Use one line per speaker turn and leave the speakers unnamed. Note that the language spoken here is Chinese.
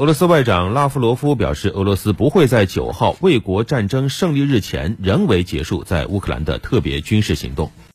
俄罗斯外长拉夫罗夫表示俄罗斯不会在九号卫国战争胜利日前人为结束在乌克兰的特别军事行动。